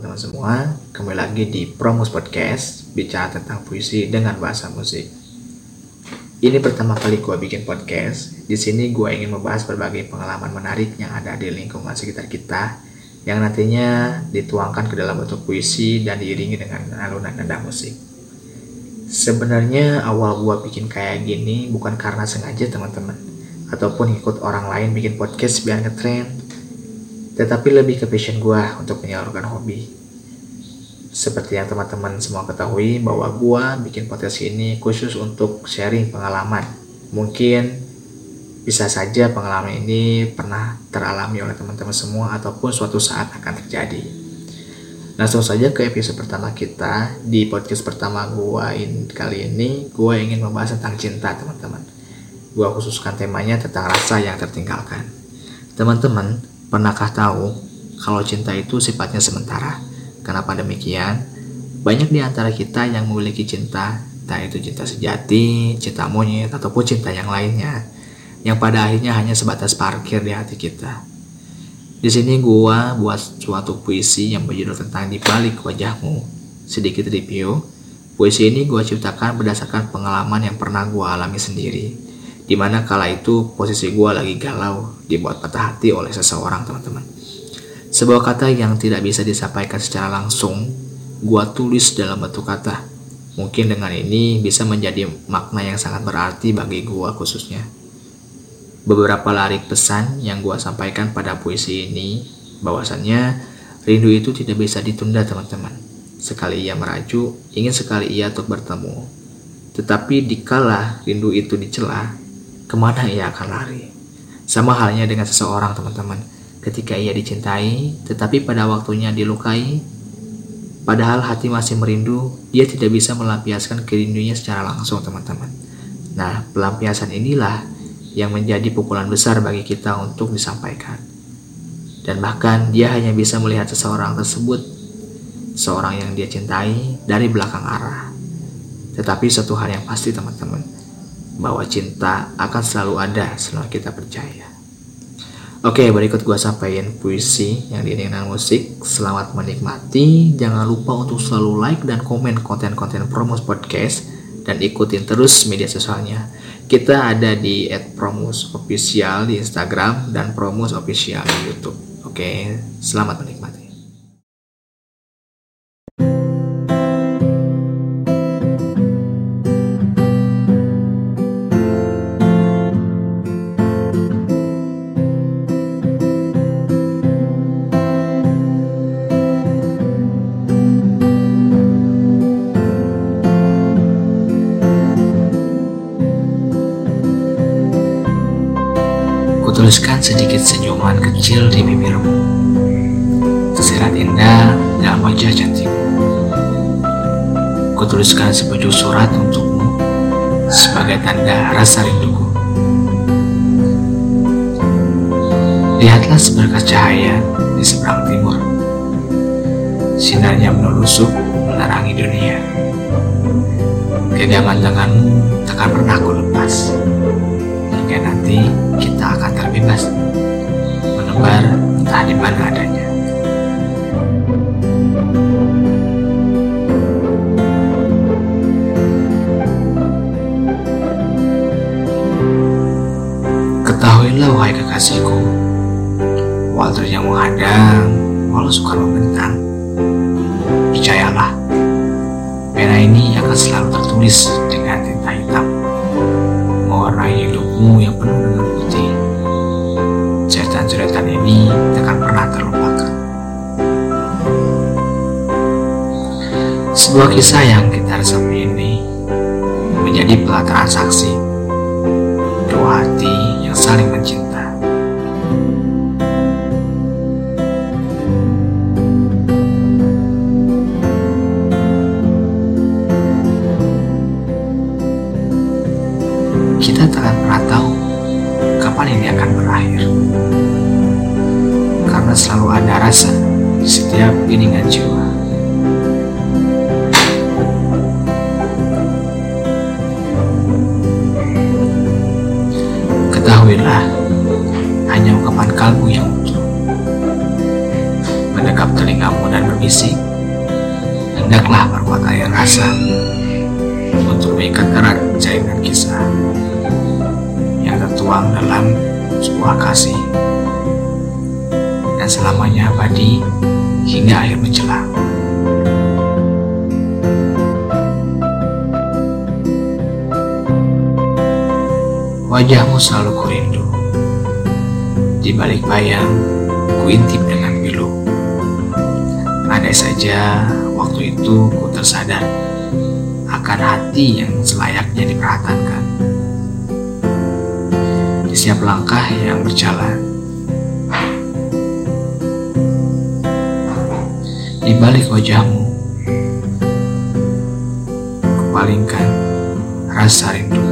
teman-teman semua, kembali lagi di Promus Podcast Bicara tentang puisi dengan bahasa musik. Ini pertama kali gue bikin podcast. Di sini gue ingin membahas berbagai pengalaman menarik yang ada di lingkungan sekitar kita Yang nantinya dituangkan ke dalam bentuk puisi dan diiringi dengan alunan nada musik. Sebenarnya awal gue bikin kayak gini bukan karena sengaja teman-teman Ataupun ikut orang lain bikin podcast biar ngetrend tetapi lebih ke passion gue untuk menyalurkan hobi. Seperti yang teman-teman semua ketahui bahwa gue bikin podcast ini khusus untuk sharing pengalaman. Mungkin bisa saja pengalaman ini pernah teralami oleh teman-teman semua ataupun suatu saat akan terjadi. Langsung saja ke episode pertama kita. Di podcast pertama gue kali ini, gue ingin membahas tentang cinta teman-teman. Gue khususkan temanya tentang rasa yang tertinggalkan. Teman-teman, Pernahkah tahu kalau cinta itu sifatnya sementara? Kenapa demikian? Banyak di antara kita yang memiliki cinta, entah itu cinta sejati, cinta monyet, ataupun cinta yang lainnya, yang pada akhirnya hanya sebatas parkir di hati kita. Di sini gua buat suatu puisi yang berjudul tentang di balik wajahmu. Sedikit review, puisi ini gua ciptakan berdasarkan pengalaman yang pernah gua alami sendiri Di mana kala itu posisi gue lagi galau, dibuat patah hati oleh seseorang teman-teman. Sebuah kata yang tidak bisa disampaikan secara langsung, gue tulis dalam bentuk kata. Mungkin dengan ini bisa menjadi makna yang sangat berarti bagi gue khususnya. Beberapa larik pesan yang gue sampaikan pada puisi ini, bahwasannya rindu itu tidak bisa ditunda teman-teman. Sekali ia meraju, ingin sekali ia untuk bertemu. Tetapi dikala rindu itu dicela, ke mana ia akan lari. Sama halnya dengan seseorang teman-teman, ketika ia dicintai, tetapi pada waktunya dilukai, padahal hati masih merindu, dia tidak bisa melampiaskan kerindunya secara langsung teman-teman. Nah, pelampiasan inilah yang menjadi pukulan besar bagi kita untuk disampaikan. Dan bahkan dia hanya bisa melihat seseorang tersebut, seorang yang dia cintai dari belakang arah. Tetapi satu hal yang pasti teman-teman, bahwa cinta akan selalu ada selama kita percaya. Oke, berikut gue sampaikan puisi yang diiringi musik. Selamat menikmati. Jangan lupa untuk selalu like dan komen konten-konten Promos Podcast dan ikutin terus media sosialnya. Kita ada di @promos_official di Instagram dan Promos Official di YouTube. Oke, selamat menikmati. Tuliskan sedikit senyuman kecil di bibirmu. Tersirat indah dalam wajah cantikmu. Kutuliskan sebuah surat untukmu sebagai tanda rasa rinduku. Lihatlah seberkas cahaya di seberang timur. Sinarnya menelusuk menerangi dunia. Genggaman tanganmu takkan pernah ku lepas. Hingga nanti kita terbebas menebar entah di mana adanya. Ketahuilah wahai kekasihku, walau yang menghadang, walau suka membentang, percayalah, pena ini akan selalu tertulis dengan tinta hitam, mewarnai hidupmu yang penuh dengan Sebuah kisah yang kita resapi ini menjadi pelataran saksi dua hati yang saling mencinta. Kita tak pernah tahu kapan ini akan berakhir karena selalu ada rasa di setiap iringan jiwa. Hanya ungkapan kalbu yang utuh mendekap telingamu dan berbisik, hendaklah berbuat air rasa untuk mengikat erat jaringan kisah yang tertuang dalam sebuah kasih dan selamanya abadi hingga akhir menjelang. Wajahmu selalu kurindu. Di balik bayang, kuintip dengan pilu. Andai saja waktu itu ku tersadar akan hati yang selayaknya diperhatikan. Di setiap langkah yang berjalan. Di balik wajahmu, kupalingkan rasa rindu.